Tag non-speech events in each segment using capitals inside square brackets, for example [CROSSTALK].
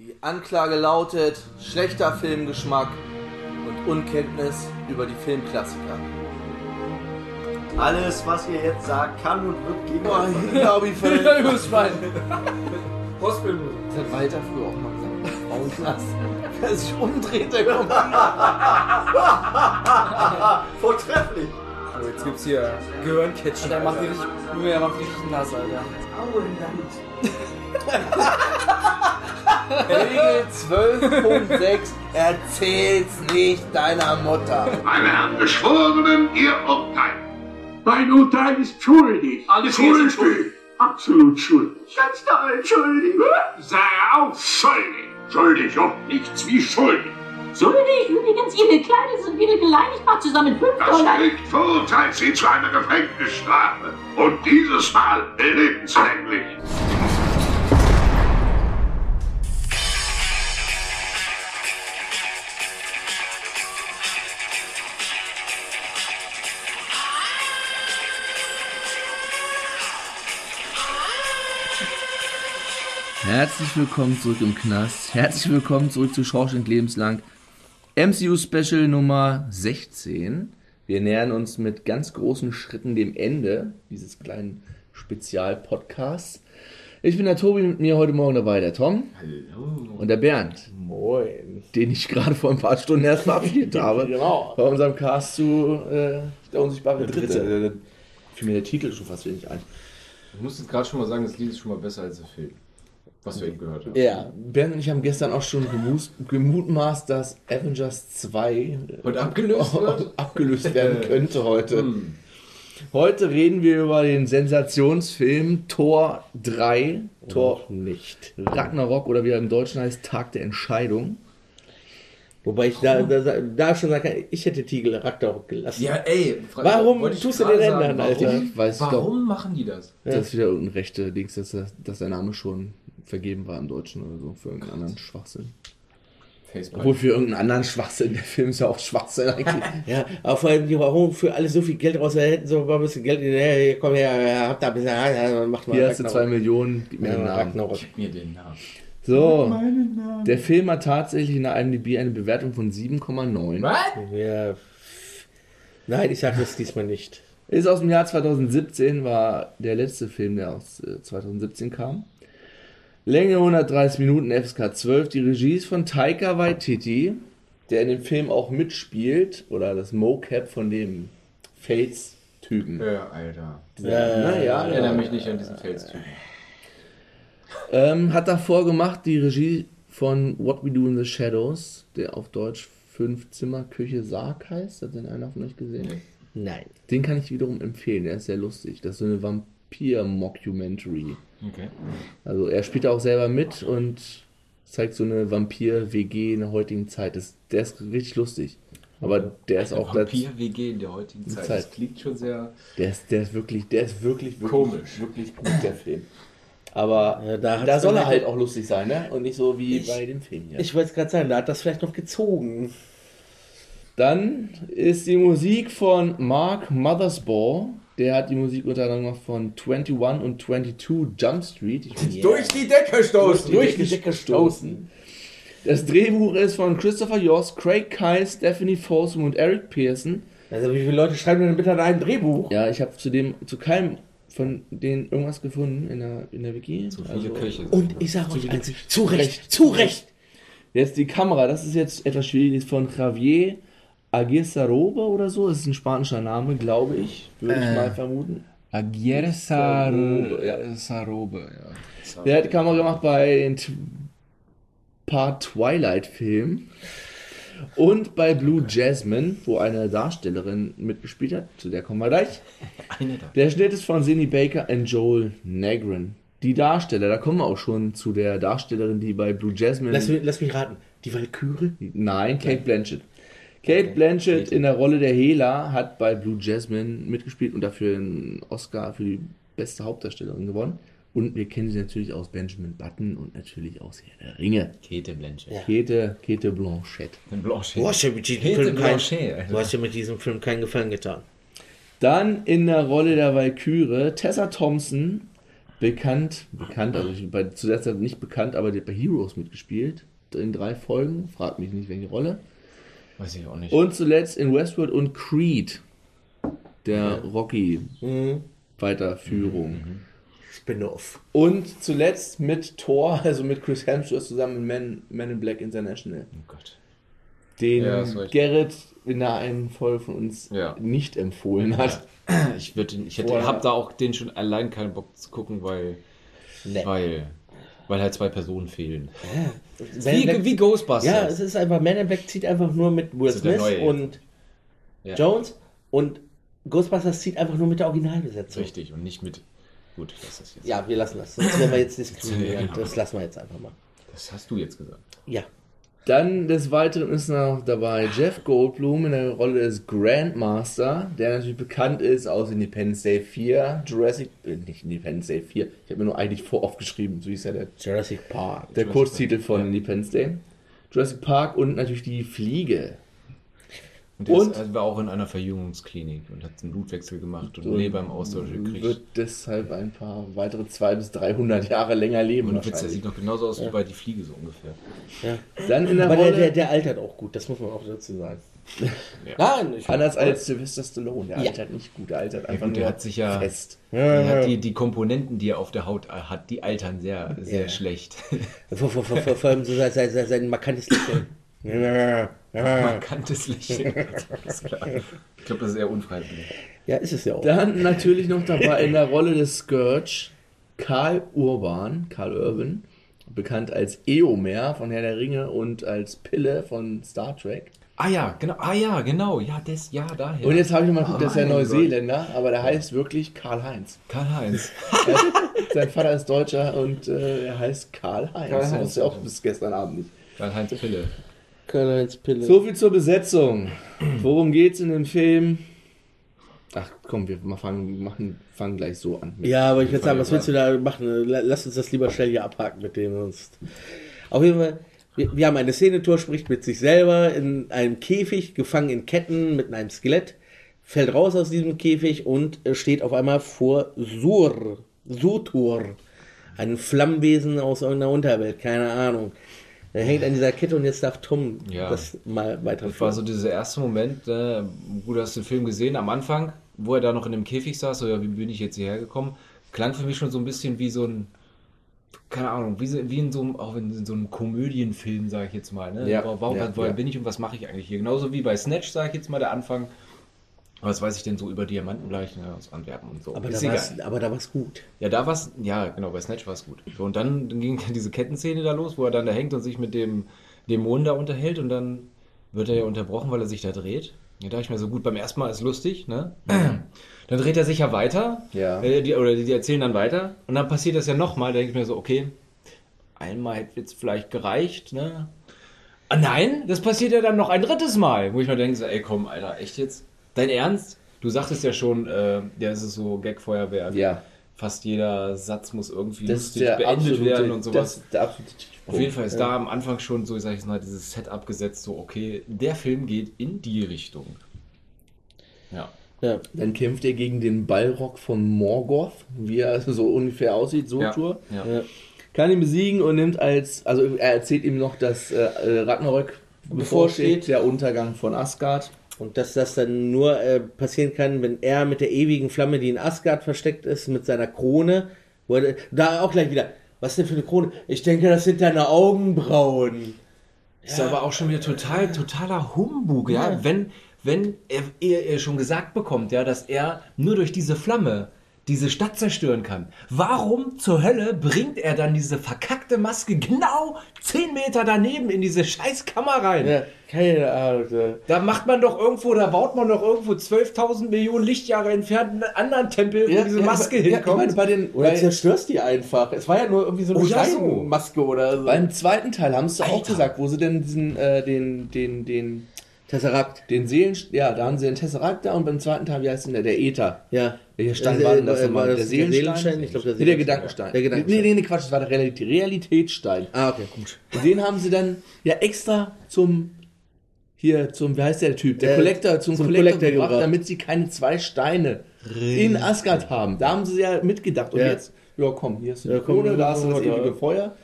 Die Anklage lautet schlechter Filmgeschmack und Unkenntnis über die Filmklassiker. Alles, was ihr jetzt sagt, kann und wird gegen Boah, euch hier glaube ich völlig. [LAUGHS] Ja, übers Schwein. Postbildung. Das hat Walter früher auch mal gesagt. Wer sich umdreht, der kommt. [LAUGHS] Vortrefflich. So, jetzt gibt's hier Gehirncatchen. Der macht die richtig, der macht die richtig nass, Alter. [LAUGHS] Regel 12.6 Erzähl's nicht deiner Mutter. Meine Herren Geschworenen, Ihr Urteil. Mein Urteil ist schuldig. Alles sind schuldig. Absolut schuldig. Ganz darin schuldig. Sei auch schuldig. Schuldig und nichts wie schuldig. Schuldig, übrigens, Ihre Kleider sind wieder gereinigt, zusammen 5 Das Dollar. Gericht verurteilt Sie zu einer Gefängnisstrafe. Und dieses Mal lebenslänglich. Herzlich willkommen zurück im Knast. Herzlich willkommen zurück zu Schorschenk Lebenslang. MCU Special Nummer 16. Wir nähern uns mit ganz großen Schritten dem Ende dieses kleinen Spezialpodcasts. Ich bin der Tobi, mit mir heute Morgen dabei der Tom Hallo. und der Bernd, Moin. den ich gerade vor ein paar Stunden erst verabschiedet habe. Genau. Bei unserem Cast zu äh, Der unsichtbare Dritte. Fiel mir der Titel schon fast wenig ein. Ich muss jetzt gerade schon mal sagen, das Lied ist schon mal besser als der Film. Was wir eben gehört haben. Ja, Bernd und ich haben gestern auch schon gemutmaßt, dass Avengers 2 Und abgelöst [LAUGHS] wird? abgelöst werden könnte heute. Hm. Heute reden wir über den Sensationsfilm Tor 3, Tor Nicht. Ragnarok oder wie er im Deutschen heißt, Tag der Entscheidung. Wobei ich da, da, da schon sagen kann, ich hätte Tiegel Ragnarok gelassen. Ja, ey. Warum tust du den ändern, Alter? Warum, warum machen die das? Das ist wieder irgendein rechte Dings, dass, dass der Name schon vergeben war im Deutschen oder so, für irgendeinen anderen Schwachsinn. Facebook. Obwohl für irgendeinen anderen Schwachsinn, der Film ist ja auch Schwachsinn eigentlich. [LAUGHS] Ja, aber vor allem, die warum für alle so viel Geld raus, da hätten so ein bisschen Geld, hey, komm her, habt da ein bisschen, ja, macht mal Hier hast du zwei. Millionen, gib mir Ja, den Namen. Gib mir den Namen. So, der Film hat tatsächlich in der IMDb eine Bewertung von 7,9. Was? Ja. Nein, ich sag das diesmal nicht. Ist aus dem Jahr 2017, war der letzte Film, der aus äh, 2017 kam. Länge 130 Minuten, FSK 12. Die Regie ist von Taika Waititi, der in dem Film auch mitspielt, oder das Mocap von dem Fates-Typen. Ja, Alter. Naja, Ich erinnere mich nicht an diesen Felstypen. Ähm, hat davor gemacht die Regie von What We Do in the Shadows, der auf Deutsch Fünf Zimmer Küche Sarg heißt. Hat den einer von euch gesehen? Nein. Den kann ich wiederum empfehlen, der ist sehr lustig. Das ist so eine Vampir-Mockumentary. Okay. Also er spielt auch selber mit und zeigt so eine Vampir-WG in der heutigen Zeit. Das, der ist richtig lustig. Aber der ist auch Vampir-WG in der heutigen Zeit. Zeit. Das klingt schon sehr. der ist, der ist wirklich, der ist wirklich, wirklich, Komisch. wirklich gut, der Film. Aber Ja, da da, soll er halt auch lustig sein, ne? Und nicht so wie Ich- bei dem Film hier. Ich wollte es gerade sagen, da hat das vielleicht noch gezogen. Dann ist die Musik von Mark Mothersbaugh. Der hat die Musik unter anderem gemacht von 21 und 22 Jump Street. Ich bin Durch die Decke stoßen! durch die Decke stoßen. Das Drehbuch ist von Christopher Yost, Craig Kyle, Stephanie Folsom und Eric Pearson. Also wie viele Leute schreiben denn bitte an einem Drehbuch? Ja, ich habe zu dem zu keinem von denen irgendwas gefunden in der in der Wiki. So viele Also, Köche. Und ich sage euch eins, zu Recht, zu Recht. Jetzt die Kamera, das ist jetzt etwas schwierig, die ist von Javier Aguirre oder so. Das ist ein spanischer Name, glaube ich. Würde ich mal vermuten. Aguirre Sarobe, ja. Sar Sarobe, ja. Der hat die Kamera gemacht bei den paar Twilight-Filmen und bei Blue Jasmine, wo eine Darstellerin mitgespielt hat. Zu der kommen wir gleich. Eine da. Der Schnitt ist von Sidney Baker und Joel Negrin. Die Darsteller, da kommen wir auch schon zu der Darstellerin, die bei Blue Jasmine. Lass, mich- lass mich raten. Die Valkyrie? Nein, Kate Blanchett. Kate Blanchett in der Rolle der Hela hat bei Blue Jasmine mitgespielt und dafür einen Oscar für die beste Hauptdarstellerin gewonnen. Und wir kennen sie natürlich aus Benjamin Button und natürlich aus Herr der Ringe. Kete Blanchett. Käthe, Käthe Blanchett. Blanchet. Du hast ja mit diesem, Film, kein, Blanchet, Alter. du hast ja mit diesem Film keinen Gefallen getan. Dann in der Rolle der Valkyrie Tessa Thompson, bekannt, bekannt, also ich, bei, zu der Zeit nicht bekannt, aber der hat bei Heroes mitgespielt. In drei Folgen, fragt mich nicht, welche Rolle. Weiß ich auch nicht. Und zuletzt in Westworld und Creed, der Rocky-Weiterführung. Spin-off. Und zuletzt mit Thor, also mit Chris Hemsworth zusammen in Men, Men in Black International. oh Gott. Den Ja. Gerrit in der einen Folge von uns Ja. nicht empfohlen hat. Ich, würd den, ich hätte, hab da auch den schon allein keinen Bock zu gucken, weil, Nee. weil, weil halt zwei Personen fehlen. In Wie, Black- wie Ghostbusters. Ja, es ist einfach, Man in Black zieht einfach nur mit Will Das Smith neue. und Ja. Jones und Ghostbusters zieht einfach nur mit der Originalbesetzung. Richtig, und nicht mit. Gut, das ist jetzt. Ja, wir lassen das. Sonst werden wir jetzt [LAUGHS] Ja, diskriminiert. genau. Das lassen wir jetzt einfach mal. Das hast du jetzt gesagt. Ja. Dann des Weiteren ist noch dabei Jeff Goldblum in der Rolle des Grandmaster, der natürlich bekannt ist aus Independence Day 4, Jurassic, äh, nicht Independence Day 4, ich habe mir nur eigentlich vor aufgeschrieben, so hieß ja der, Jurassic Park. der Jurassic Kurztitel von ja. Independence Day. Jurassic Park und natürlich die Fliege. Und der Und- ist, war auch in einer Verjüngungsklinik und hat einen Blutwechsel gemacht und Leber im Austausch gekriegt. Wird deshalb ein paar weitere 200 bis 300 Jahre länger leben. und Witz, der sieht noch genauso aus wie bei die Fliege so ungefähr. Ja. Dann in der Aber der, Rolle, der, der altert auch gut, das muss man auch dazu sagen. Ja. Nein, ich anders als Sylvester Stallone, der Ja. altert nicht gut, der altert einfach gut, der nur hat sich ja- fest. Er hat die, die Komponenten, die er auf der Haut hat, die altern sehr, sehr Ja. schlecht. Vor, vor, vor, vor, vor allem so sein, sein, sein, sein markantes Lächeln. [LAUGHS] Markantes Lächeln. [LAUGHS] Alles klar. Ich glaube, das ist eher unfreiwillig. Ja, ist es ja auch. Dann natürlich noch dabei in der Rolle des Scourge Karl Urban, Karl Urban, bekannt als Eomer von Herr der Ringe und als Pille von Star Trek. Ah ja, genau. Ah ja, genau. Ja, das, ja, daher. Und jetzt habe ich mal geguckt, das ist ja Neuseeländer, aber der heißt wirklich Karl-Heinz. Karl-Heinz. Sein Vater ist Deutscher und äh, er heißt Karl-Heinz. Karl-Heinz, Das wusste ich auch bis gestern Abend nicht. Karl-Heinz Pille. Karl-Heinz Pille. So viel zur Besetzung. Worum geht's in dem Film? Ach komm, wir fangen, machen, fangen gleich so an. Ja, aber ich würde sagen, was willst du da machen? La- Lass uns das lieber schnell hier abhaken mit dem sonst. Auf jeden Fall, wir, wir haben eine Szenetour, spricht mit sich selber in einem Käfig, gefangen in Ketten mit einem Skelett, fällt raus aus diesem Käfig und äh, steht auf einmal vor Sur, Sutur, ein Flammenwesen aus irgendeiner Unterwelt, keine Ahnung. Er hängt an dieser Kette und jetzt darf Tom Ja. das mal weiterführen. Das war so dieser erste Moment, äh, gut, hast du den Film gesehen, am Anfang, wo er da noch in dem Käfig saß, so, ja, wie bin ich jetzt hierher gekommen, klang für mich schon so ein bisschen wie so ein, keine Ahnung, wie, so, wie in so einem, auch in, in so einem Komödienfilm, sage ich jetzt mal. Ne? Ja, Warum, ja, woher ja. bin ich und was mache ich eigentlich hier? Genauso wie bei Snatch, sage ich jetzt mal, der Anfang. Was weiß ich denn so über Diamantenleichen aus Antwerpen und so? aber, Ist da war's, aber da war's gut. Ja, da war's, ja, genau, bei Snatch war es gut. So, und dann, dann ging [LAUGHS] diese Kettenszene da los, wo er dann da hängt und sich mit dem Dämonen da unterhält und dann wird er ja unterbrochen, weil er sich da dreht. Ja, da dachte ich mir so, gut, beim ersten Mal ist lustig, ne? [CLEARS THROAT] Dann dreht er sich ja weiter. Ja. Äh, die, oder die, die erzählen dann weiter. Und dann passiert das ja nochmal, da denke ich mir so, okay, einmal hätte jetzt vielleicht gereicht, ne? Ah, nein, das passiert ja dann noch ein drittes Mal, wo ich mir denke, so, ey, komm, Alter, echt jetzt? Dein Ernst? Du sagtest ja schon, äh, ja, es ist so Gag-Feuerwerk Ja, fast jeder Satz muss irgendwie das lustig beendet absolute, werden und Das sowas. ist der absolute. Auf jeden Fall ist Ja. da am Anfang schon so, sag ich mal, dieses Setup gesetzt, so, okay, der Film geht in die Richtung. Ja. Ja. Dann kämpft er gegen den Ballrock von Morgoth, wie er [LAUGHS] so ungefähr aussieht, so Ja. Tour. ja. Kann ihn besiegen und nimmt als, also er erzählt ihm noch, dass äh, Ragnarök bevorsteht, Bevorsteht. der Untergang von Asgard. Und dass das dann nur äh, passieren kann, wenn er mit der ewigen Flamme, die in Asgard versteckt ist, mit seiner Krone, er, da auch gleich wieder, was denn für eine Krone? Ich denke, das sind deine Augenbrauen. Ist aber auch schon wieder total, totaler Humbug, ja. Ja. Wenn, wenn er, er, er schon gesagt bekommt, ja, dass er nur durch diese Flamme diese Stadt zerstören kann. Warum zur Hölle bringt er dann diese verkackte Maske genau 10 Meter daneben in diese scheiß Kammer rein? Ja, keine Ahnung. Da macht man doch irgendwo, da baut man doch irgendwo 12.000 Millionen Lichtjahre entfernt einen anderen Tempel, wo diese Maske ja, ich hinkommt. meine, bei den, Oder bei, zerstörst die einfach. Es war ja nur irgendwie so eine Oh, ja, so. Steinmaske oder so. beim zweiten Teil haben sie auch gesagt, wo sie denn diesen, äh, den, den, den, Tesseract. den Seelen, ja, da haben sie den Tesseract da und beim zweiten Teil, wie heißt denn der, der Äther. Ja. Welcher Stein war denn das äh, nochmal? war Der das Seelenstein? Ich glaube, der, Nee, der Seelenstein. Gedankenstein. Der Gedankenstein. Nee, nee, nee, Quatsch, das war der Realitä- Realitätsstein. Ah, okay, gut. Und den haben sie dann ja extra zum hier zum wie heißt der Typ der Äh, Collector zum, zum Collector, Collector gebracht, gebracht. damit sie keine zwei Steine in Asgard haben. Da haben sie ja mitgedacht und Ja. jetzt ja komm, hier ist die Ja, Krone, da hast du das da. ewige Feuer.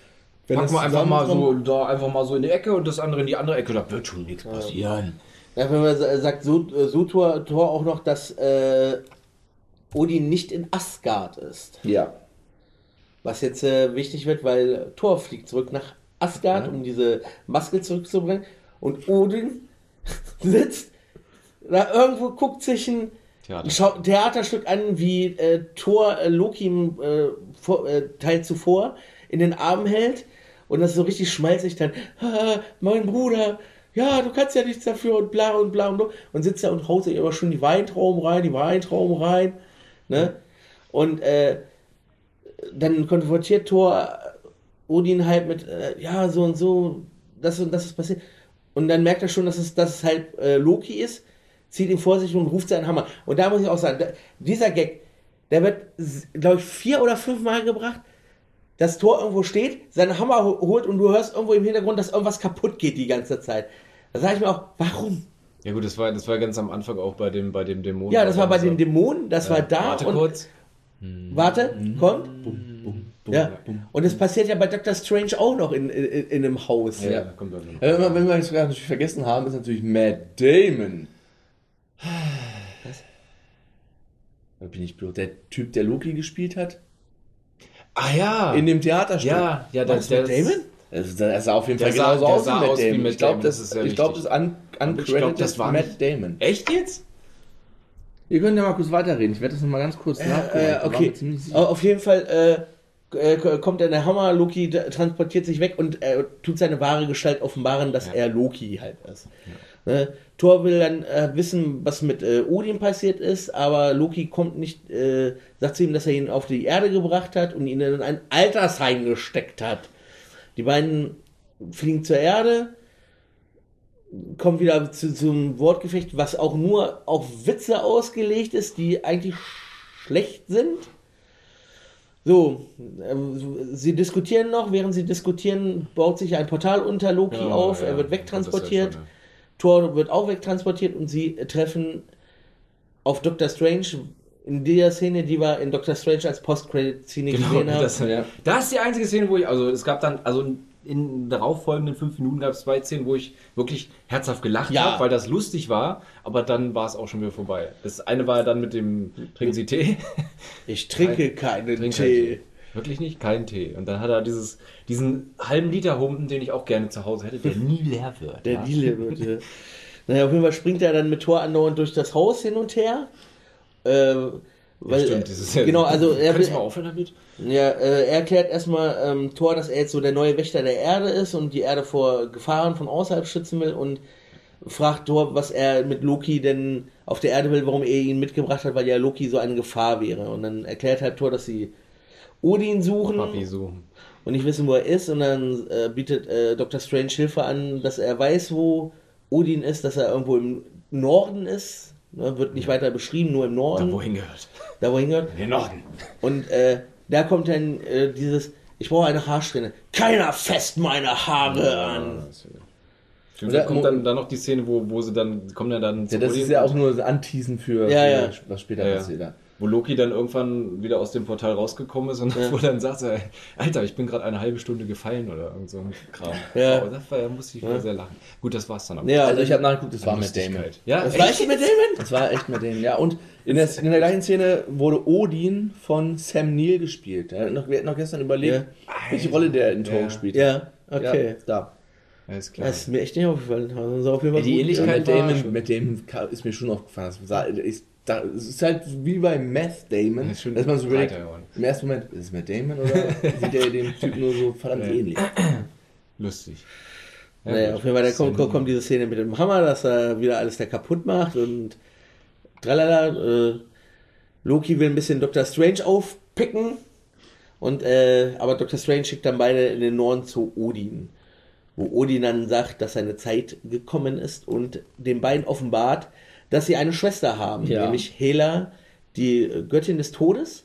Wenn Packen wir einfach mal so da einfach mal so in die Ecke und das andere in die andere Ecke, da wird schon nichts passieren. Ja, wenn man sa- sagt so, äh, so Tor, Tor auch noch, dass äh, Odin nicht in Asgard ist. Ja. Was jetzt äh, wichtig wird, weil Thor fliegt zurück nach Asgard, um diese Maske zurückzubringen. Und Odin [LAUGHS] sitzt da irgendwo, guckt sich ein Theater. Theaterstück an, wie äh, Thor äh, Loki im äh, vor, äh, Teil zuvor in den Arm hält. Und das so richtig schmalzig dann. Mein Bruder, ja, du kannst ja nichts dafür und bla und bla und bla. Und sitzt da und haut sich immer schon die Weintrauben rein, die Weintrauben rein. Ne? Und äh, dann konfrontiert Thor Odin halt mit, äh, ja, so und so, das und das ist passiert. Und dann merkt er schon, dass es, dass es halt äh, Loki ist, zieht ihn vor sich und ruft seinen Hammer. Und da muss ich auch sagen, da, dieser Gag, der wird, glaube ich, vier oder fünf Mal gebracht, dass Thor irgendwo steht, seinen Hammer ho- holt und du hörst irgendwo im Hintergrund, dass irgendwas kaputt geht die ganze Zeit. Da sage ich mir auch, warum? Ja gut, das war, das war ganz am Anfang auch bei dem, bei dem Dämonen. Ja, das war bei den Dämonen, das war da. Warte und, kurz. Warte, kommt. Ja. Und es passiert ja bei Doctor Strange auch noch in, in, in einem Haus. Ja, da kommt. Ja, wenn wir, wenn wir jetzt gerade natürlich vergessen haben, ist natürlich Matt Damon. Da bin ich blöd. Der Typ, der Loki gespielt hat. Ah ja! In dem Theaterstück. ja, ja, Was, der, Matt der Damon? Also, der sah auf jeden Fall sah- genauso aus sah wie Matt aus wie Damon. Matt ich glaube, Damon, das, das ist ja ich glaub, das ist un uncredited glaub, das war Matt Damon. Echt jetzt? Ihr könnt ja mal kurz weiterreden. Ich werde das nochmal ganz kurz nachgucken. Äh, Ich war okay. Auf jeden Fall äh, äh, kommt dann der Hammer, Loki transportiert sich weg und äh, tut seine wahre Gestalt offenbaren, dass er Loki halt ist. Ne? Thor will dann äh, wissen, was mit äh, Odin passiert ist, aber Loki kommt nicht, äh, sagt zu ihm, dass er ihn auf die Erde gebracht hat und ihn in ein Altersheim gesteckt hat. Die beiden fliegen zur Erde, kommen wieder zu, zum Wortgefecht, was auch nur auf Witze ausgelegt ist, die eigentlich sch- schlecht sind. So, ähm, sie diskutieren noch, während sie diskutieren, baut sich ein Portal unter Loki Ja, auf, ja, er wird wegtransportiert, ja Thor wird auch wegtransportiert und sie treffen auf Doctor Strange in der Szene, die wir in Doctor Strange als Post-Credit-Szene Genau, gesehen haben. das, ja. das ist die einzige Szene, wo ich, also es gab dann, also in darauffolgenden fünf Minuten gab es zwei Szenen, wo ich wirklich herzhaft gelacht Ja. habe, weil das lustig war, aber dann war es auch schon wieder vorbei. Das eine war dann mit dem, trinken Sie Tee? ich trinke keinen Tee. Wirklich nicht? Kein Tee. Und dann hat er dieses, diesen halben Liter Humpen, den ich auch gerne zu Hause hätte, der nie leer wird. Der ja. Deal wird. ja. Naja, auf jeden Fall springt er dann mit Thor andauernd durch das Haus hin und her. Äh, weil, Ja, stimmt, das ist ja, genau, also er, will, mal aufhören damit? ja, äh, er erklärt erstmal ähm, Thor, dass er jetzt so der neue Wächter der Erde ist und die Erde vor Gefahren von außerhalb schützen will und fragt Thor, was er mit Loki denn auf der Erde will, warum er ihn mitgebracht hat, weil ja Loki so eine Gefahr wäre. Und dann erklärt halt Thor, dass sie Odin suchen Papi, so. und nicht wissen, wo er ist. Und dann äh, bietet äh, Dr. Strange Hilfe an, dass er weiß, wo Odin ist, dass er irgendwo im Norden ist. Ne, wird nicht weiter beschrieben, nur im Norden. Da wohin gehört? Da wohin gehört. In den Norden. Und äh, da kommt dann äh, dieses, ich brauche eine Haarsträhne. Keiner fasst meine Haare an. Stimmt, Oder- da kommt dann, dann noch die Szene, wo, wo sie dann, kommen ja dann Ja, zu das Odin ist ja und- auch nur Anteasen für, Ja, für ja. was später Ja, ja. passiert. Ja. Wo Loki dann irgendwann wieder aus dem Portal rausgekommen ist und Ja. wo dann sagt er, Alter, ich bin gerade eine halbe Stunde gefallen oder irgend so ein Kram. Ja. Oh, das war, da musste ich wieder sehr lachen. Gut, das war's dann aber. Ja, Also ich habe nachgeguckt, das war Matt Damon. Ja, Das war echt? mit Damon? Das war echt Matt Damon, ja. Und in der, in der gleichen Szene wurde Odin von Sam Neill gespielt. Noch, wir hatten noch gestern überlegt, Ja. welche Rolle der in Tor Ja. gespielt hat. Ja, okay. Ja, da. Alles klar. Das ist mir echt nicht aufgefallen. Also auf jeden Fall Ja, die. Ähnlichkeit- war Damon, Damon ka- ist mir schon aufgefallen. Das sah- ist, da, es ist halt wie bei Meth Damon, Das ist dass man so überlegt, im ersten Moment, ist es Matt Damon oder [LAUGHS] sieht er dem Typ nur so verdammt Ja. ähnlich? Lustig. Naja, gut. auf jeden Fall, da kommt, kommt, kommt diese Szene mit dem Hammer, dass er wieder alles da kaputt macht und tralala. Äh, Loki will ein bisschen Dr. Strange aufpicken und äh, aber Dr. Strange schickt dann beide in den Norden zu Odin, wo Odin dann sagt, dass seine Zeit gekommen ist und den beiden offenbart, dass sie eine Schwester haben, Ja. nämlich Hela, die äh, Göttin des Todes.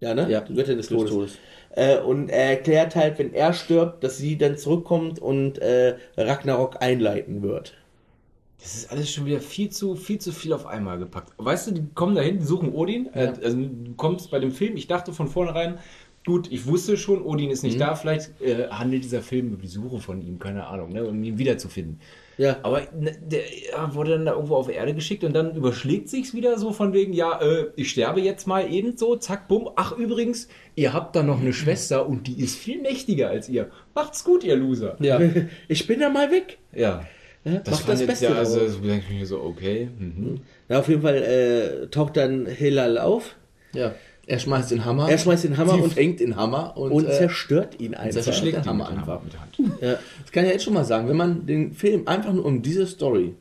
Ja, ne? Ja, die Göttin des des Todes. Todes. Äh, und er erklärt halt, wenn er stirbt, dass sie dann zurückkommt und äh, Ragnarok einleiten wird. Das ist alles schon wieder viel zu, viel zu viel auf einmal gepackt. Weißt du, die kommen dahin, die suchen Odin. Äh, also, du kommst bei dem Film, ich dachte von vornherein, gut, ich wusste schon, Odin ist Mhm. nicht da, vielleicht äh, handelt dieser Film über die Suche von ihm, keine Ahnung, ne, um ihn wiederzufinden. Ja. Aber ne, der wurde dann da irgendwo auf Erde geschickt und dann überschlägt sich's wieder so von wegen, ja, äh, ich sterbe jetzt mal eben so, zack, bumm. Ach übrigens, ihr habt da noch eine Schwester und die ist viel mächtiger als ihr. Macht's gut, ihr Loser. Ja. [LAUGHS] Ich bin da mal weg. Ja. Ja, Das macht das Beste ja, also so denke ich mir so, okay. Mhm. Ja, auf jeden Fall äh, taucht dann Hilal auf. ja. Er schmeißt den Hammer. Er schmeißt den Hammer sie und- fängt den Hammer und, Und äh, zerstört ihn einfach. zerschlägt Der den Hammer einfach. Hand- mit der Hand. Ja. Das kann ich jetzt schon mal sagen, wenn man den Film einfach nur um diese Story,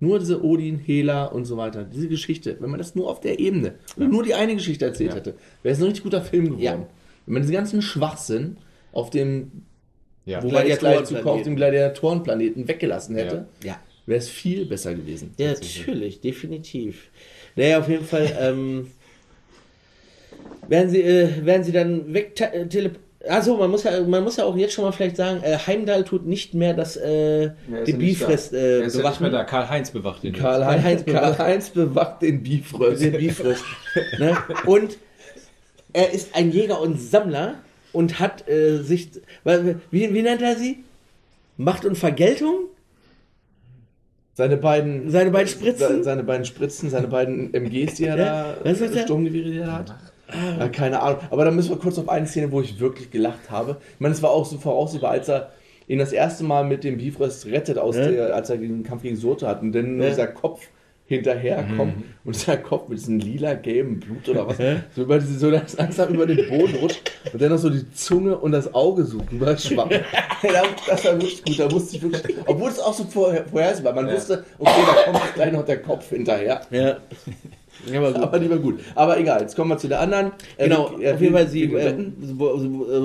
nur diese Odin, Hela und so weiter, diese Geschichte, wenn man das nur auf der Ebene, nur die eine Geschichte erzählt Ja. hätte, wäre es ein richtig guter Film geworden. Ja. Wenn man diesen ganzen Schwachsinn auf dem, Ja. wo wir jetzt gleich zu Gladiatorenplaneten. auf dem Gladiatorenplaneten weggelassen hätte, Ja. wäre es viel besser gewesen. Ja, natürlich, definitiv. Naja, auf jeden Fall ähm, werden, sie, äh, werden sie dann weg äh, Also man muss ja, man muss ja auch jetzt schon mal vielleicht sagen, äh, Heimdall tut nicht mehr das äh, ja nicht da. Bifrist Er äh, ist ja nicht mehr bewachen. da. Karl-Heinz bewacht den. Karl-Heinz Karl-Heinz Karl [LAUGHS] bewacht den Bifröst. Den [LAUGHS] ne? Und er ist ein Jäger und Sammler und hat äh, sich, weil- wie, wie nennt er sie? Macht und Vergeltung? Seine beiden, Seine beiden Spritzen? se- Seine beiden Spritzen, seine beiden MGs, die er da? Sturmgewehre, die er da hat. Ja, keine Ahnung. Aber da müssen wir kurz auf eine Szene, wo ich wirklich gelacht habe. Ich meine, es war auch so voraussehbar, als er ihn das erste Mal mit dem Bifrost rettet, aus Ja. der, als er den Kampf gegen Surte hat und dann Ja. dieser Kopf hinterherkommt und dieser Kopf mit diesem lila gelben Blut oder was, so, über diese, so langsam über den Boden rutscht und dann noch so die Zunge und das Auge so schwappt. [LAUGHS] das war wirklich gut, da wusste ich wirklich, obwohl es auch so vorher, vorhersehbar, man wusste, okay, da kommt gleich noch der Kopf hinterher. Ja. Ja, aber. Aber lieber gut. Aber egal, jetzt kommen wir zu der anderen. Er Genau, er auf jeden Fall, sie äh,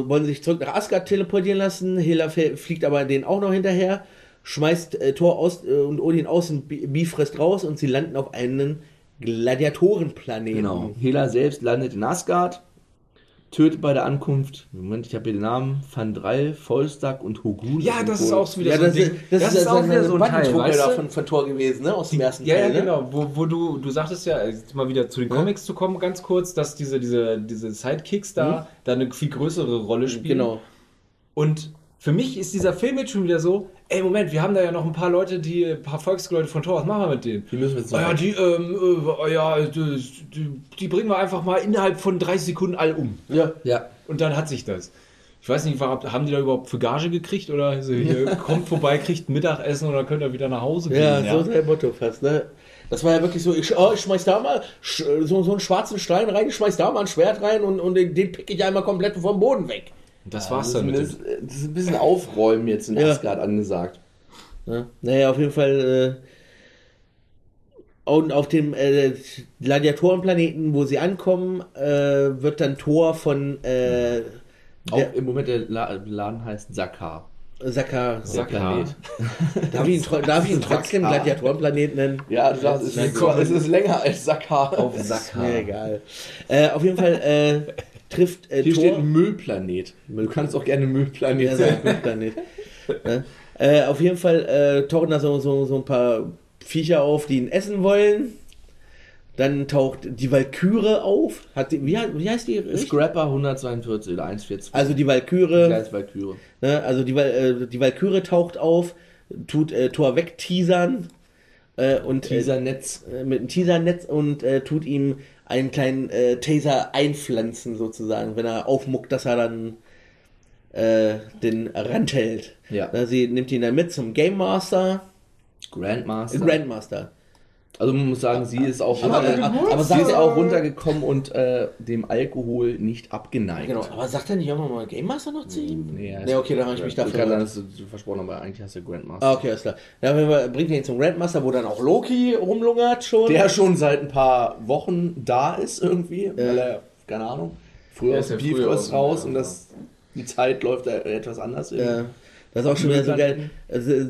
wollen sich zurück nach Asgard teleportieren lassen. Hela fliegt aber denen auch noch hinterher, schmeißt äh, Thor aus äh, und Odin aus und Bi- Bifrost raus und sie landen auf einen Gladiatorenplaneten. Genau. Hela selbst landet in Asgard, tötet bei der Ankunft, Moment, ich habe hier den Namen, Van Drall, Volstagg und Hogun. Ja, das ist auch so wieder Ja, so ein das, Ding. ist, das, ist, auch wieder so ein Teil, weißt du? von, von Thor gewesen, ne? Aus dem ersten Ja, ja, Teil. Ne? genau. Wo, wo du, du sagtest ja, jetzt mal wieder zu den Comics zu kommen, ganz kurz, dass diese, diese, diese Sidekicks da, da eine viel größere Rolle spielen. Genau. Und für mich ist dieser Film jetzt schon wieder so, ey, Moment, wir haben da ja noch ein paar Leute, die, ein paar Volksleute von Thor, was machen wir mit denen? Die müssen wir jetzt Ah noch ja, die, ähm, äh, ah ja, die, die, die bringen wir einfach mal innerhalb von 30 Sekunden all um. Ja. Ja. Und dann hat sich das. Ich weiß nicht, war- haben die da überhaupt für Gage gekriegt oder so, hier, [LAUGHS] kommt vorbei, kriegt ein Mittagessen und dann könnt ihr wieder nach Hause gehen. Ja, so sein Motto fast, ne? Das war ja wirklich so, ich, oh, ich schmeiß da mal sch- so, so einen schwarzen Stein rein, ich schmeiß da mal ein Schwert rein und, und den, den pick ich einmal komplett vom Boden weg. Das war's Das dann ist, mit dem. das ist ein bisschen Aufräumen jetzt in Ja. Asgard angesagt. Ne? Naja, auf jeden Fall. Äh, und auf dem äh, Gladiatorenplaneten, wo sie ankommen, äh, wird dann Thor von äh, Auch der, im Moment der La Laden heißt Sakar. Sakar. Der Sakar. [LAUGHS] Darf ich ihn, darf ich ihn trotzdem. Gladiatorenplanet nennen? Ja, du sagst, es ist, es ist länger als Sakar. Auf Ist Sakar. mir egal. Äh, auf jeden Fall äh, trifft äh, Hier steht Thor. ein Müllplanet. Du kannst auch gerne Müllplanet Ja, sein. sein Planet. ne? äh, auf jeden Fall äh, tauchen da so, so, so ein paar Viecher auf, die ihn essen wollen. Dann taucht die Valkyrie auf. Hat die, wie, wie heißt die? Scrapper 142 oder 142. Also die Valkyrie, Gleich Valkyrie. ne, also die, äh, die Valkyrie taucht auf, tut äh, Thor wegteasern äh, und äh, Teasernetz. äh, mit einem Teasernetz und äh, tut ihm einen kleinen äh, Taser einpflanzen sozusagen, wenn er aufmuckt, dass er dann äh, den Rand hält. Ja. Sie nimmt ihn dann mit zum Game Master, Grandmaster. Grandmaster. Also man muss sagen, sie ist auch, Aber- runter, aber- aber sie ist auch runtergekommen und äh, dem Alkohol nicht abgeneigt. Genau, aber sagt er nicht irgendwann mal Game Master noch zu ihm? Nee, Nee, okay, da habe ich mich da dafür. kann du du versprochen aber eigentlich hast du Grandmaster. Ah, okay, alles klar. Ja, wenn wir, bringt er ihn zum Grandmaster, wo dann auch Loki rumlungert schon. Der schon seit ein paar Wochen da ist irgendwie, weil er, keine Ahnung, früher Der aus ist ja dem früher Bifrost raus ja, und das, die Zeit läuft da etwas anders. Ja, das ist auch schon wieder so geil. Also, äh,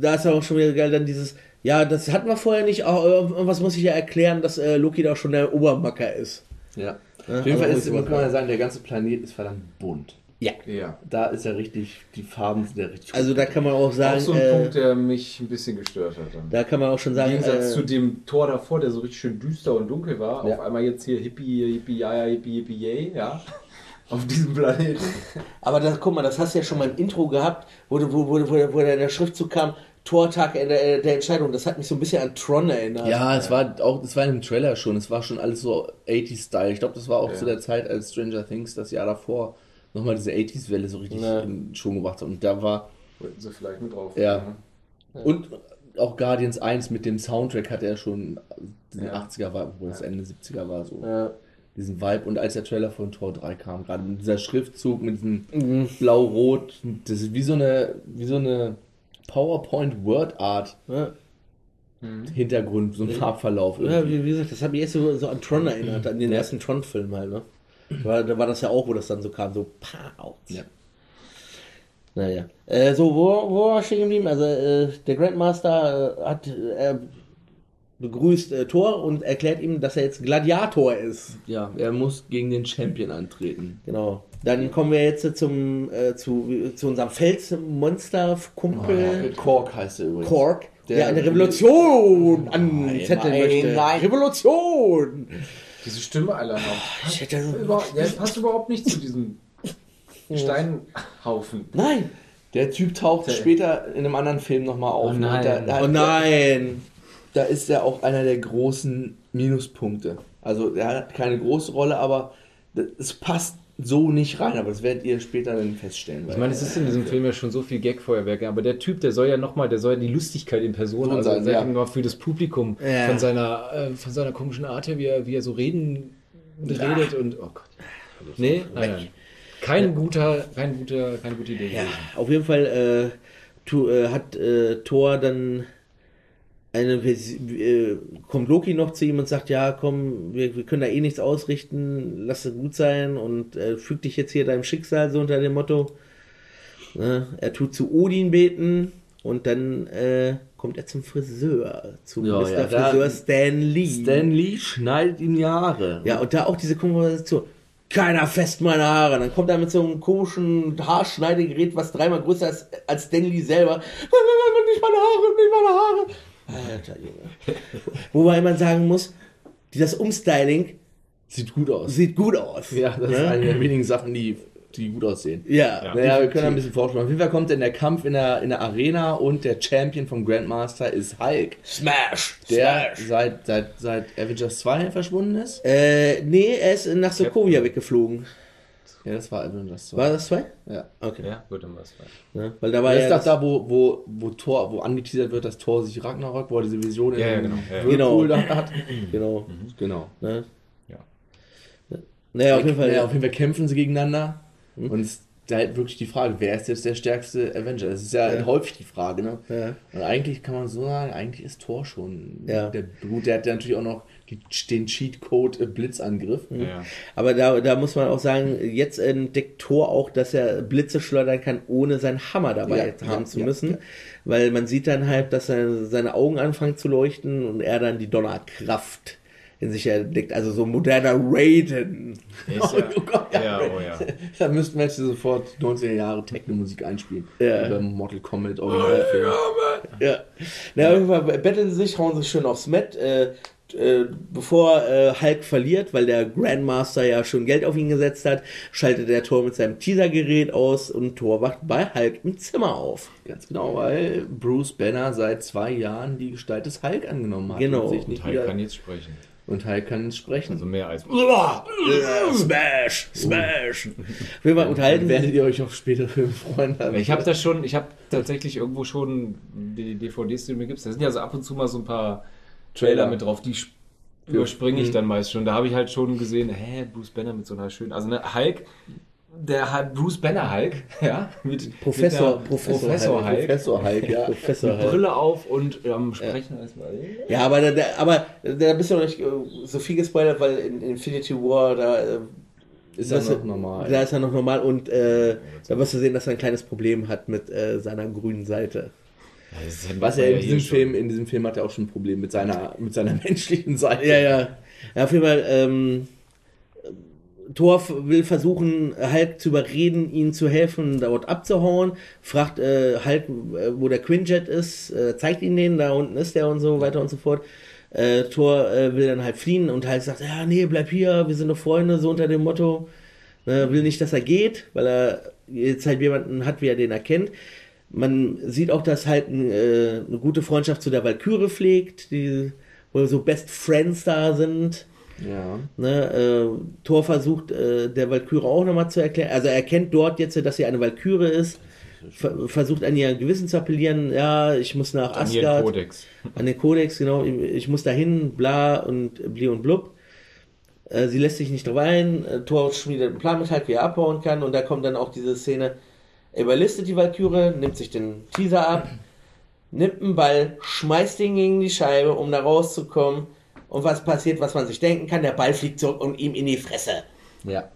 da ist auch schon wieder geil dann dieses, ja, das hatten wir vorher nicht, auch, irgendwas muss ich ja erklären, dass äh, Loki da schon der Obermacker ist. Ja. Ja, Auf jeden Fall ist, muss was man ja sagen, der ganze Planet ist verdammt bunt. Ja. Ja. Da ist ja richtig, die Farben sind ja richtig Also gut. da kann man auch Auch sagen, so ein äh, Punkt, der mich ein bisschen gestört hat. Dann. da kann man auch schon Im sagen, Gegensatz äh, zu dem Tor davor, der so richtig schön düster und dunkel war, Ja. auf einmal jetzt hier Hippie, Hippie, ja, ja, Hippie, Hippie, yay, ja. [LAUGHS] auf diesem Planeten. Aber das, guck mal, das hast du ja schon mal im Intro gehabt, wo, du- wo, wo, wo, wo der Schriftzug kam, Tortag der, der Entscheidung. Das hat mich so ein bisschen an Tron erinnert. Ja, es war auch, das war in dem Trailer schon, es war schon alles so 80s-Style. Ich glaube, das war auch Ja. zu der Zeit, als Stranger Things das Jahr davor nochmal diese 80s-Welle so richtig Ja. in Schwung gebracht hat. Und da war, Wollten sie vielleicht mit drauf. Ja. ne? und auch Guardians 1 mit dem Soundtrack hat er schon den Ja. 80er war, obwohl es Ende 70er war, so Ja. diesen Vibe. Und als der Trailer von Tor 3 kam, gerade mit dieser Schriftzug, mit diesem Mhm. Blau-Rot, das ist wie so eine, wie so eine PowerPoint-Word-Art Ja. Hintergrund, so ein Farbverlauf. Ja, wie, wie gesagt, das hat mich jetzt so, so an Tron erinnert, an den Ja. ersten Tron-Film halt, ne? War, da war das ja auch, wo das dann so kam, so Pow. Ja. Naja. Äh, so, wo, wo war ich stehen geblieben? Also, äh, der Grandmaster äh, hat äh, begrüßt äh, Thor und erklärt ihm, dass er jetzt Gladiator ist. Ja, er muss gegen den Champion antreten. Genau. Dann kommen wir jetzt zum, äh, zu, zu unserem Felsmonster-Kumpel Kork heißt er übrigens. Kork, der, Der- eine Revolution anzetteln nein, möchte. nein. Revolution! Diese Stimme alle noch. Ich hätte Über, der passt überhaupt nicht zu diesem Steinhaufen. Nein! Der Typ taucht später in einem anderen Film nochmal auf. Oh ne? nein. Da, da, Oh nein! da ist er auch einer der großen Minuspunkte. Also er hat keine große Rolle, aber es passt so nicht rein. Aber das werdet ihr später dann feststellen. Ich meine, es ist in diesem Film ja schon so viel Gag-Feuerwerk, aber der Typ, der soll ja nochmal, der soll ja die Lustigkeit in Person also sein, sag ja. für das Publikum Ja. von seiner äh, von seiner komischen Art her, wie er, wie er so reden und redet und oh Gott. Nee, nein, nein. Kein guter, kein guter, keine gute Idee. Ja, auf jeden Fall äh, tu, äh, hat äh, Thor dann eine äh, kommt Loki noch zu ihm und sagt, ja, komm, wir, wir können da eh nichts ausrichten, lass es gut sein und äh, füg dich jetzt hier deinem Schicksal, so unter dem Motto. Ne? Er tut zu Odin beten und dann äh, kommt er zum Friseur, zu Ja, Mr. ja, Friseur Stan Lee. Stan Lee schneidet ihm die Haare. Ja, und da auch diese Konversation. Keiner fest meine Haare. Dann kommt er mit so einem komischen Haarschneidegerät, was dreimal größer ist als Stanley selber. Nicht meine Haare, nicht meine Haare. Alter Junge. Wobei man sagen muss, das Umstyling Sieht gut aus. sieht gut aus. ja, das ist Ne? eine der wenigen Sachen, die, die gut aussehen. Ja. Naja, wir können ein bisschen vorstellen. Auf jeden Fall kommt dann der Kampf in der, in der Arena und der Champion vom Grandmaster ist Hulk, Smash. der Smash. seit, seit, seit Avengers 2 verschwunden ist. Äh, nee, er ist nach Sokovia weggeflogen. Ja, das war Avengers 2. War das zwei? Ja. Okay. Ja, gut, dann war's. Ne? Weil da war Das ja ist doch das, da, wo, wo, wo Thor, wo angeteasert wird, dass Thor sich Ragnarok, wo er diese Vision Ja, ja, dem genau. Ja, Whirlpool genau. da hat. genau. Genau. Ne? Ja. Naja, auf jeden Fall. Ja, auf jeden Fall kämpfen sie gegeneinander. Und es ist halt wirklich die Frage, wer ist jetzt der stärkste Avenger? Das ist ja, Ja. häufig die Frage, ne? Ja. Und eigentlich kann man so sagen, eigentlich ist Thor schon Ja. der Blut. Der hat ja natürlich auch noch den Cheatcode äh, Blitzangriff. Ja. Aber da, da muss man auch sagen, jetzt entdeckt Thor auch, dass er Blitze schleudern kann, ohne seinen Hammer dabei Ja, haben ja, zu ja, müssen. ja. Weil man sieht dann halt, dass er, seine Augen anfangen zu leuchten und er dann die Donnerkraft in sich entdeckt. Also so moderner Raiden. Ist ja, [LAUGHS] Oh Gott, ja. ja, oh ja. Da müssten wir jetzt sofort 90er Jahre Techno-Musik einspielen. Ja. Über Mortal Kombat Originalfilm. Ja. Na, auf jeden Fall betteln sie sich, hauen sich schön aufs Met. Äh, äh, bevor äh, Hulk verliert, weil der Grandmaster ja schon Geld auf ihn gesetzt hat, schaltet der Tor mit seinem Teasergerät aus und Thor wacht bei Hulk im Zimmer auf. Ganz genau, weil Bruce Banner seit zwei Jahren die Gestalt des Hulk angenommen hat. Genau. Und, sich nicht Hulk wieder, kann jetzt sprechen. und Hulk kann jetzt sprechen. Also mehr als. Smash! Smash! Wir mal unterhalten. werdet ihr euch auf spätere Filme freuen. Ich habe das schon, ich habe tatsächlich irgendwo schon die DVDs, die du mir gibst. Da sind ja so ab und zu mal so ein paar Trailer mit drauf, die sp- überspringe ich dann meist schon. Da habe ich halt schon gesehen, hä, Bruce Banner mit so einer schönen, also ne, Hulk, der hat Bruce Banner Hulk, [LAUGHS] ja, mit Professor- mit Professor Professor Hulk. Hulk, Professor Hulk, ja. [LAUGHS] Professor mit Hulk. Brille auf und am Sprechen erstmal. Ja, aber da, da, aber da bist du noch nicht äh, so viel gespoilert, weil in Infinity War da äh, Ist ja das- noch normal. Da ist er noch normal und äh, da wirst du sehen, dass er ein kleines Problem hat mit äh, seiner grünen Seite. Was er in diesem. Film, in diesem Film hat er auch schon ein Problem mit seiner, mit seiner [LAUGHS] menschlichen Seite. Ja, ja. ja auf jeden Fall, ähm, Thor will versuchen, Hulk zu überreden, ihnen zu helfen, dort abzuhauen. Fragt äh, Hulk, äh, wo der Quinjet ist, äh, zeigt ihn den, da unten ist der und so weiter und so fort. Äh, Thor äh, will dann halt fliehen und Hulk sagt, ja, nee, bleib hier, wir sind doch Freunde, so unter dem Motto. Ne, will nicht, dass er geht, weil er jetzt halt jemanden hat, wie er den erkennt. Man sieht auch, dass halt ein, äh, eine gute Freundschaft zu der Valkyrie pflegt, die wo so Best Friends da sind. Ja. Ne, äh, Thor versucht äh, der Valkyrie auch nochmal zu erklären. Also er erkennt dort jetzt, dass sie eine Valkyrie ist. Ver versucht an ihr Gewissen zu appellieren. Ja, ich muss nach An Asgard. Kodex. An den Kodex, genau. Ich muss dahin, bla und bli und blub. Äh, sie lässt sich nicht drauf ein. Äh, Thor schmiedet einen Plan mit halt, wie er abbauen kann. Und da kommt dann auch diese Szene. Er überlistet die Valkyrie, nimmt sich den Teaser ab, nimmt einen Ball, schmeißt ihn gegen die Scheibe, um da rauszukommen. Und was passiert, was man sich denken kann? Der Ball fliegt zurück und ihm in die Fresse. Ja.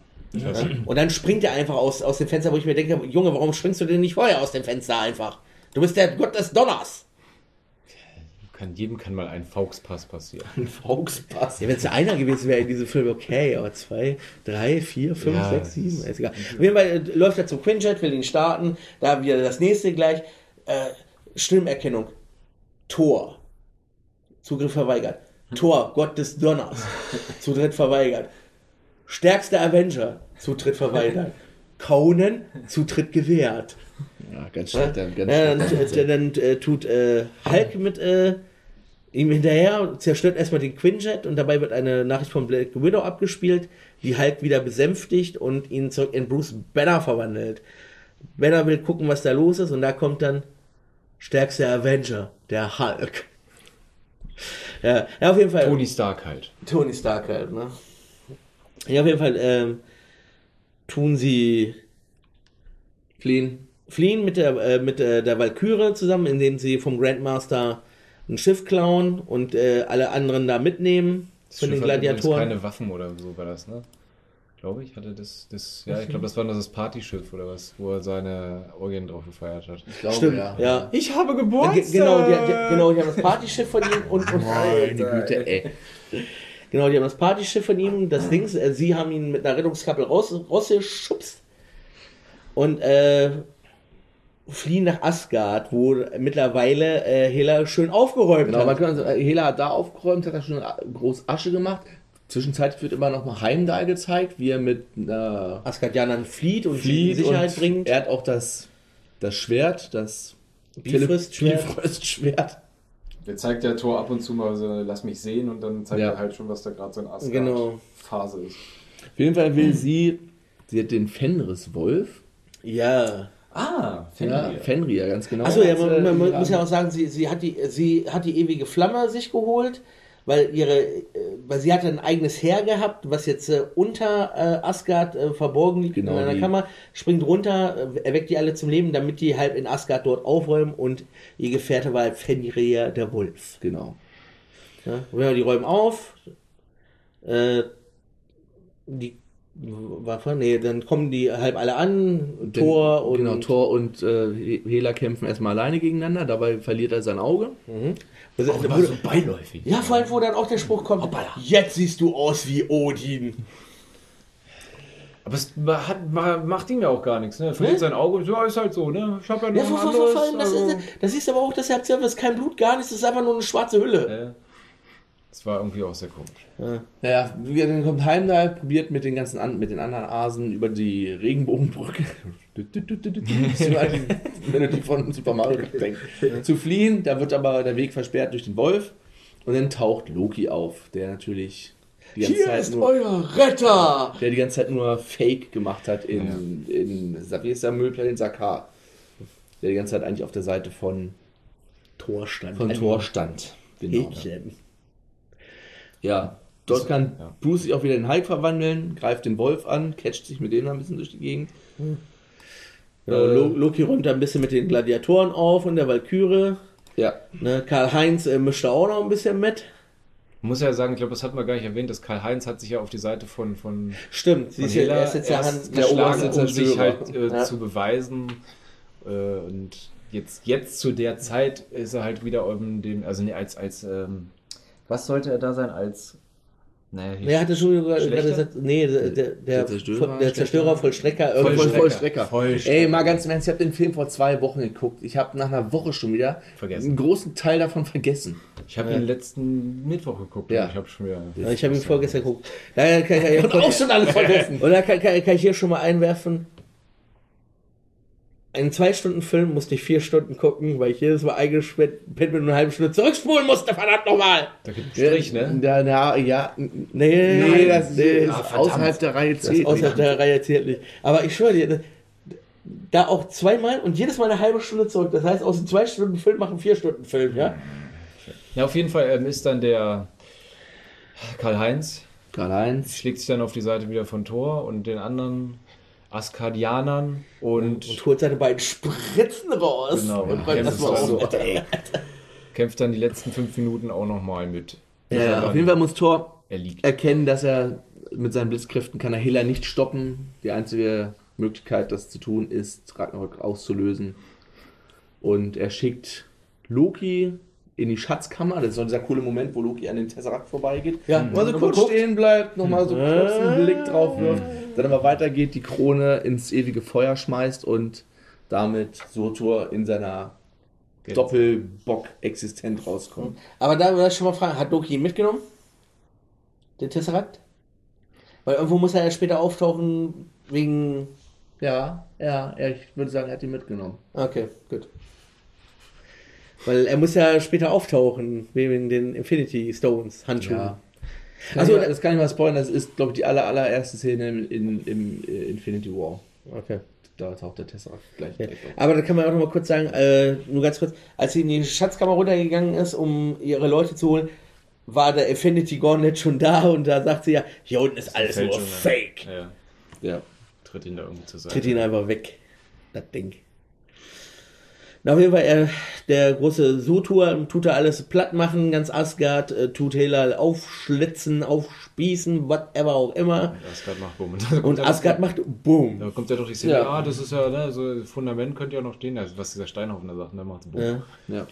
Und dann springt er einfach aus, aus dem Fenster, wo ich mir denke, Junge, warum springst du denn nicht vorher aus dem Fenster einfach? Du bist der Gott des Donners. Kann, jedem kann mal ein Fauxpass passieren. Ein Volkspass. Ja, wenn es einer gewesen wäre in diesem Film, okay, aber zwei, drei, vier, fünf, Ja, sechs, sieben, ist egal. Auf jeden Fall äh, läuft er zum Quinjet, will ihn starten, da wieder das nächste gleich. Äh, Stimmerkennung. Tor. Zugriff verweigert. Tor, Gott des Donners. [LAUGHS] Zutritt verweigert. Stärkster Avenger. Zutritt verweigert. [LAUGHS] Conan, Zutritt gewährt. Ja, ganz schlecht. Ganz Ja, dann, äh, dann äh, tut äh, Hulk mit äh, ihm hinterher, zerstört erstmal den Quinjet und dabei wird eine Nachricht von Black Widow abgespielt, die Hulk wieder besänftigt und ihn zurück in Bruce Banner verwandelt. Banner will gucken, was da los ist und da kommt dann stärkster Avenger, der Hulk. Ja, ja auf jeden Fall. Tony Stark halt. Tony Stark halt, ne? Ja, auf jeden Fall ähm, tun sie Fliehen. fliehen mit der, äh, mit der, der Valkyrie zusammen, indem sie vom Grandmaster ein Schiff klauen und äh, alle anderen da mitnehmen Das von den hat Gladiatoren. keine Waffen oder so war das, ne? Glaube ich, hatte das, das ja, ich glaube, das war das Partyschiff oder was, wo er seine Orgien drauf gefeiert hat. Ich glaube, Stimmt, ja. ja. Ich habe Ge- Geburtstag! Genau, die, die, genau, die haben das Partyschiff von ihm und, und Meine Güte, ey. genau, die haben das Partyschiff von ihm, das Dings, äh, sie haben ihn mit einer Rettungskappe raus, rausgeschubst und äh, fliehen nach Asgard, wo mittlerweile äh, Hela schön aufgeräumt Genau, hat. sagen, Hela hat da aufgeräumt, hat da schon groß Asche gemacht. Zwischenzeitlich wird immer noch mal Heimdall gezeigt, wie er mit einer Asgardianern flieht und sie flieht in Sicherheit und bringt. er hat auch das, das Schwert, das Bifrost-Schwert. Bifrost-Schwert. Der zeigt der Tor ab und zu mal so, lass mich sehen und dann zeigt Ja. er halt schon, was da gerade so in Asgard Genau. Phase ist. Auf jeden Fall will sie, sie hat den Fenris-Wolf. Ja. Ah, Ja, Fenrir, ganz genau. Achso, ja, Hat, man, äh, man ihre- muss ja auch sagen, sie, sie, hat die, sie hat die ewige Flamme sich geholt, weil ihre, äh, weil sie hatte ein eigenes Heer gehabt, was jetzt äh, unter äh, Asgard äh, verborgen liegt Genau, in einer die- Kammer, springt runter, äh, erweckt die alle zum Leben, damit die halt in Asgard dort aufräumen und ihr Gefährte war halt Fenrir der Wolf. Genau. Ja, ja, die räumen auf. Äh, die vor, nee, dann kommen die halb alle an, Thor und Genau, Thor und äh, Hela kämpfen erstmal alleine gegeneinander, dabei verliert er sein Auge. Also, Auch da immer wurde- so beiläufig. Ja, vor allem, wo dann auch der Spruch kommt, jetzt siehst du aus wie Odin. Aber es hat, ma- macht ihm ja auch gar nichts, ne? Er verliert Ne? sein Auge und ja, ist halt so, ne? Ich hab ja noch Ja, ein vor, vor, anderes, vor allem, das, also- ist, das ist aber auch, das ihr, das ist kein Blut, gar nichts, das ist einfach nur eine schwarze Hülle. Äh, Das war irgendwie auch sehr komisch. Naja, wie- dann kommt Heimdall, probiert mit den ganzen an, mit den anderen Asen über die Regenbogenbrücke, wenn du die von Super Mario denkst, zu fliehen. Da wird aber der Weg versperrt durch den Wolf. Und dann taucht Loki auf, der natürlich die ganze Hier Zeit ist nur, euer Retter. der die ganze Zeit nur Fake gemacht hat in, in wie ist der Müllplanet Sakar. Der die ganze Zeit eigentlich auf der Seite von, Torstand. von Thor stand. Genau. Häkchen. Ja, dort kann ja. Bruce sich auch wieder in Hulk verwandeln, greift den Wolf an, catcht sich mit dem ein bisschen durch die Gegend. Genau, Äh, Lo- Loki räumt da ein bisschen mit den Gladiatoren auf und der Valkyrie. Ja, Ne, Karl-Heinz äh, mischt da auch noch ein bisschen mit. Ich muss ja sagen, ich glaube, das hatten wir gar nicht erwähnt, dass Karl-Heinz hat sich ja auf die Seite von, von, Stimmt, sie von ist, ja, Hela er ist jetzt ja erst Hand, der oberste um sich halt äh, Ja. zu beweisen. Äh, und jetzt, jetzt zu der Zeit ist er halt wieder um den, also nee, als, als ähm, was sollte er da sein? Als naja, Nee, er hatte schon gerade gesagt, nee, der, der, der, Zerstörer, der Zerstörer, Vollstrecker, voll, irgendwo- voll, Vollstrecker. Vollstrecker. Ey, mal ganz im Ernst, ich habe den Film vor zwei Wochen geguckt. Ich habe nach einer Woche schon wieder Vergessen. einen großen Teil davon vergessen. Ich habe ihn letzten Mittwoch geguckt. Ja. Ich habe schon wieder. Ja, Ich habe ihn vorgestern geguckt. Da kann, kann, kann, [LAUGHS] Und auch schon alles vergessen. [LAUGHS] Und da kann, kann, kann ich hier schon mal einwerfen. Einen Zwei-Stunden-Film musste ich vier Stunden gucken, weil ich jedes Mal eingesperrt bin mit einer halben Stunde zurückspulen musste, verdammt nochmal! Da gibt es Strich, ne? Ja, ja, ja. Nee, Nee, das ist, nee, ist außerhalb der Reihe das zählt. außerhalb der Reihe zählt nicht. Aber ich schwöre dir, da auch zweimal und jedes Mal eine halbe Stunde zurück. Das heißt, aus einem Zwei-Stunden-Film machen vier Stunden Film, ja? Ja, auf jeden Fall ähm, ist dann der Karl-Heinz, Karl-Heinz. schlägt sich dann auf die Seite wieder von Thor und den anderen Askadianern und, Und holt seine beiden Spritzen raus. Genau, und ja, das auf. so. Alter, ey. kämpft dann die letzten fünf Minuten auch nochmal mit. Ja, auf jeden Fall muss Thor erkennen, dass er mit seinen Blitzkräften kann er Hela nicht stoppen. Die einzige Möglichkeit, das zu tun, ist Ragnarök auszulösen. Und er schickt Loki in die Schatzkammer. Das ist so dieser coole Moment, wo Loki an den Tesseract vorbeigeht. Ja, mal so kurz stehen bleibt, nochmal so kurz einen Äh. Blick drauf wirft, dann aber weitergeht, die Krone ins ewige Feuer schmeißt und damit Surtur in seiner Doppelbock existent rauskommt. Aber da würde ich schon mal fragen, hat Loki ihn mitgenommen? Den Tesseract? Weil irgendwo muss er ja später auftauchen, wegen. Ja, ja, ja, ich würde sagen, er hat ihn mitgenommen. Okay, gut. Weil er muss ja später auftauchen, wegen den Infinity Stones, Handschuhen. Ja. Also, das kann ich mal spoilern, das ist, glaube ich, die aller, allererste Szene im, in, im äh, Infinity War. Okay. Da taucht der Tesseract gleich Ja. direkt auf. Aber da kann man auch noch mal kurz sagen, äh, nur ganz kurz, als sie in die Schatzkammer runtergegangen ist, um ihre Leute zu holen, war der Infinity Gauntlet schon da und da sagt sie ja, hier unten ist alles nur ja. Fake. Ja, Ja. tritt ihn da irgendwie zur Seite. Tritt ihn einfach weg, das Ding. Na, auf jeden Fall, er, der große Sutur tut er alles platt machen, ganz Asgard, äh, tut Hela aufschlitzen, aufspießen, whatever auch immer. Und Asgard macht Bumm. [LAUGHS] Und Asgard macht Boom. Da kommt ja doch die Szene, Ja. ja, das ist ja, ne, so Fundament könnte ja noch stehen, also was dieser Steinhaufen da sagt, ne, macht's Bumm. Ja. Ja.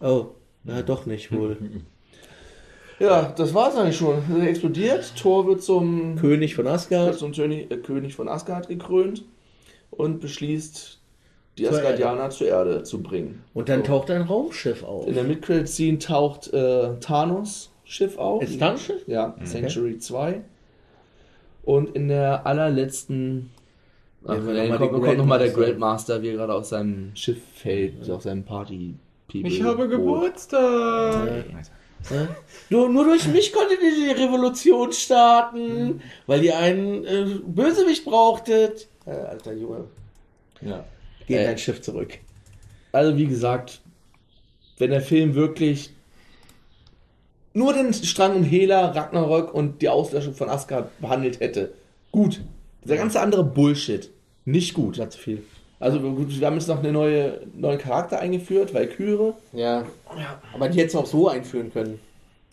Oh, na doch nicht wohl. [LAUGHS] ja, das war's eigentlich schon. Er explodiert, Thor wird zum, König von Asgard. zum König, äh, König von Asgard gekrönt und beschließt, die Zur Asgardianer zur Erde zu bringen. Und dann taucht ein Raumschiff auf. In der Mid-Credit-Scene taucht äh, Thanos Schiff auf. Ist Thanos-Schiff? Ja, Sanctuary 2. Und in der allerletzten. Ach, wir dann noch mal kommt, kommt nochmal der Grandmaster. Grandmaster, wie er gerade aus seinem Schiff fällt, auf seinem party Ich habe Geburtstag! Nur, nur durch mich konntet ihr die Revolution starten, weil ihr einen äh, Bösewicht brauchtet. Äh, alter Junge, Ja. Geh in Äh, dein Schiff zurück. Also wie gesagt, wenn der Film wirklich nur den Strang um Hela, Ragnarök und die Auslöschung von Asgard behandelt hätte, gut. Der ganze andere Bullshit, nicht gut. War zu viel. Also gut, wir haben jetzt noch einen neue, neuen Charakter eingeführt, Valkyrie, Ja. Aber die hätten es auch so einführen können.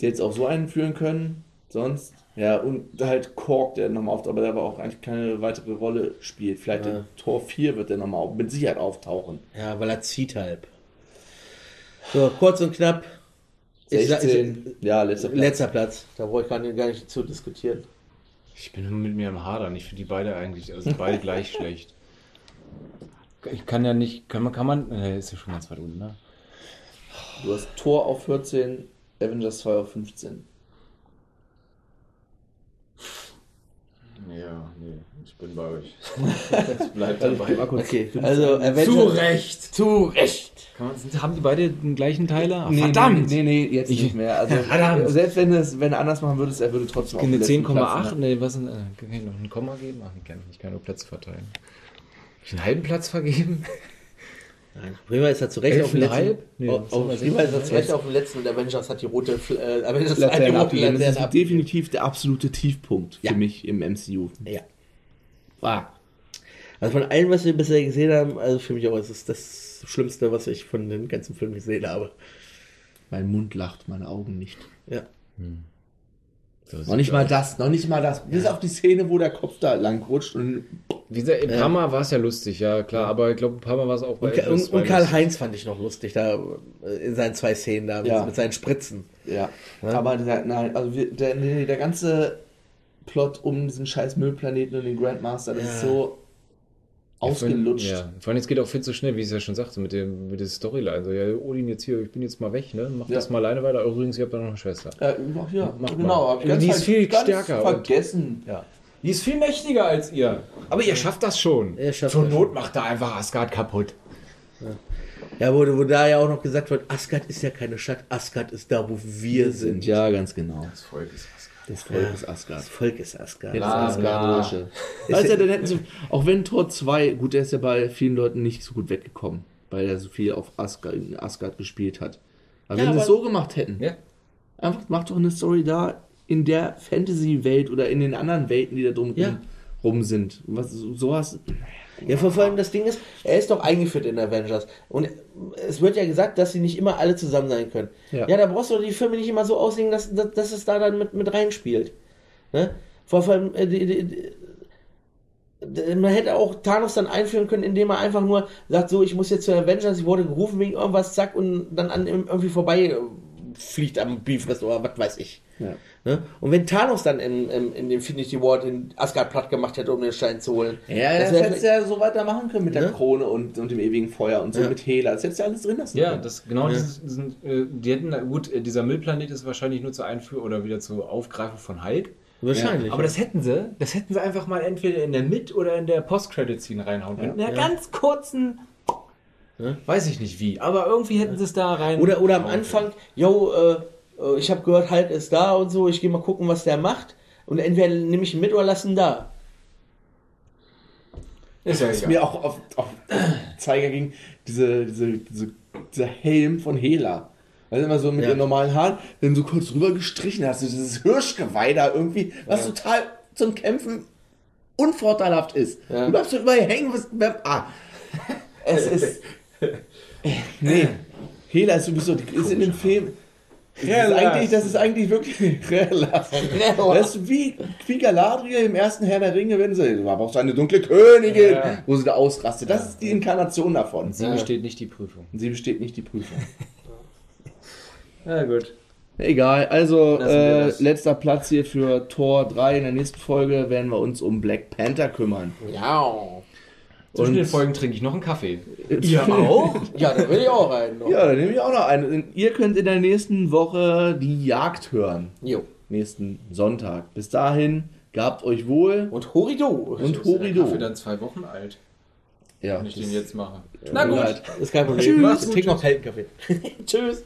die jetzt auch so einführen können. Sonst, ja, und halt Kork, der nochmal auftaucht, aber der aber auch eigentlich keine weitere Rolle spielt. Vielleicht Ja. in Tor 4 wird der nochmal mit Sicherheit auftauchen. Ja, weil er zieht halb. So, kurz und knapp. Ich sag- 16, ja, letzter Platz. Letzter Platz. Da brauche ich gar nicht, gar nicht zu diskutieren. Ich bin nur mit mir am Hadern. Ich finde die beide eigentlich, also beide [LAUGHS] gleich schlecht. Ich kann ja nicht, kann man, kann man, äh, ist ja schon ganz weit unten, ne? Du hast Tor auf 14, Avengers 2 auf 15. Ja, nee, ich bin bei euch. [LAUGHS] Es bleibt dabei. Okay, also Avengers. Zu Recht! Zu Recht. Man, haben die beide den gleichen Teiler? Nee, Verdammt! Nee, nee, jetzt Ich- nicht mehr. Also, [LAUGHS] Verdammt. Selbst wenn du es wenn anders machen würdest, er würde trotzdem Eine den letzten 10,8? Platz machen. Nee, was denn? Äh, kann ich noch ein Komma geben? Ach, ich kann, ich kann nur Plätze verteilen. Ich einen halben Platz vergeben? Prima ist er zu Recht auf dem letzten. 11,5? Nee, auf, das sind wir auf, Prima ist er zu Recht 16,5. auf dem letzten und Avengers hat die rote äh, Avengers hat die Laterne rote abgegeben. Das ist definitiv der absolute Tiefpunkt Ja. für mich im MCU. Ja. Ah. Also von allem, was wir bisher gesehen haben, also für mich auch, es ist das Schlimmste, was ich von den ganzen Filmen gesehen habe. Mein Mund lacht, meine Augen nicht. Ja. So Noch nicht mal das, noch nicht mal das. Bis auf die Szene, wo der Kopf da lang rutscht und gesagt, ein paar Mal war es ja lustig, ja klar, aber ich glaube, ein paar Mal war es auch bei Und, und, und 2 Karl lustig. Heinz fand ich noch lustig, da äh, in seinen zwei Szenen da Ja. mit, mit seinen Spritzen. ja. Ja. Aber der, nein, also wir, der, nee, der ganze Plot um diesen scheiß Müllplaneten und den Grandmaster, das Ja. ist so. Ausgelutscht. Ja, vor allem jetzt geht auch viel zu schnell, wie ich es ja schon sagte, mit dem mit der Storyline. So, ja, Odin jetzt hier, ich bin jetzt mal weg, ne? Mach Ja. das mal alleine weiter. Übrigens, ich habe da noch eine Schwester. Äh, ach ja, Mach genau. mal. Die ist viel stärker Vergessen. Ja. Die ist viel mächtiger als ihr. Aber ihr schafft das schon. Ihr schafft Zur Not macht da einfach Asgard kaputt. Ja, wo, wo da ja auch noch gesagt wird, Asgard ist ja keine Stadt, Asgard ist da, wo wir sind. Ja, ganz genau. Das Volk ist. Das Volk Ja. ist Asgard. Das Volk ist Asgard. Jetzt Bla, Asgard-Bursche. Weißt du, dann hätten sie, auch wenn Tor 2, gut, der ist ja bei vielen Leuten nicht so gut weggekommen, weil er so viel auf Asgard, in Asgard gespielt hat. Aber Ja, wenn sie es so gemacht hätten, Ja. einfach mach doch eine Story da in der Fantasy-Welt oder in den anderen Welten, die da drum Ja. rum, rum sind. Was, sowas. Ja, vor allem das Ding ist, er ist doch eingeführt in Avengers. Und es wird ja gesagt, dass sie nicht immer alle zusammen sein können. Ja. Ja, da brauchst du die Filme nicht immer so auslegen, dass, dass, dass es da dann mit, mit reinspielt. Ne? Vor allem, äh, die, die, die, man hätte auch Thanos dann einführen können, indem er einfach nur sagt, so, ich muss jetzt zu Avengers, ich wurde gerufen wegen irgendwas, zack, und dann an irgendwie vorbei äh, fliegt am Bifrost oder was weiß ich. Ja. Ne? Und wenn Thanos dann im, im, in Infinity War den Asgard platt gemacht hätte, um den Stein zu holen. Ja, das das hättest du ja so weitermachen können mit der Ne? Krone und, und dem ewigen Feuer und so Ja. mit Hela. Das hättest du ja alles drin lassen Ja, können. das genau Ja. dieses, diesen, äh, die hätten gut, äh, dieser Müllplanet ist wahrscheinlich nur zur Einführung oder wieder zur Aufgreifung von Hulk. Wahrscheinlich. Aber das hätten sie, das hätten sie einfach mal entweder in der Mid- oder in der Post-Credit-Scene reinhauen können. In einer Ja. ganz kurzen, Ja. weiß ich nicht wie, aber irgendwie hätten sie es da rein. Oder, oder am Anfang, yo, äh, äh, ich habe gehört, Hulk ist da und so, ich gehe mal gucken, was der macht. Und entweder nehme ich ihn mit oder lasse ihn da. Ist ja mir auch auf, auf Zeiger ging, diese, diese, diese, dieser Helm von Hela. Also immer so mit Ja. den normalen Haaren, dann so kurz rüber gestrichen hast, du dieses Hirschgeweih da irgendwie, was total zum Kämpfen unvorteilhaft ist. Ja. Du bleibst so überall hängen, was, ah. [LAUGHS] Es ist, nee, Hela ist sowieso, die ist in dem Film, das ist, eigentlich, das ist eigentlich wirklich [LAUGHS] Relax. Das ist wie, wie Galadriel im ersten Herr der Ringe, wenn sie, du brauchst eine dunkle Königin, Ja. wo sie da ausrastet. Das ist die Inkarnation davon. Sie besteht nicht die Prüfung. Und sie besteht nicht die Prüfung. Ja, gut. Egal, also äh, letzter Platz hier für Tor 3. In der nächsten Folge werden wir uns um Black Panther kümmern. Ja. Zwischen den Folgen trinke ich noch einen Kaffee. Ihr auch? Ja, da will ich auch rein. noch. Ja, dann nehme ich auch noch einen. Ihr könnt in der nächsten Woche die Jagd hören. Jo. Nächsten Sonntag. Bis dahin, gehabt euch wohl Und Horido. und Ist Horido. Kaffee dann zwei Wochen alt, Ja, wenn ich den jetzt mache. tut mir leid. ist kein Problem. Tschüss. Ich trinke noch kalten Kaffee. [LAUGHS] Tschüss.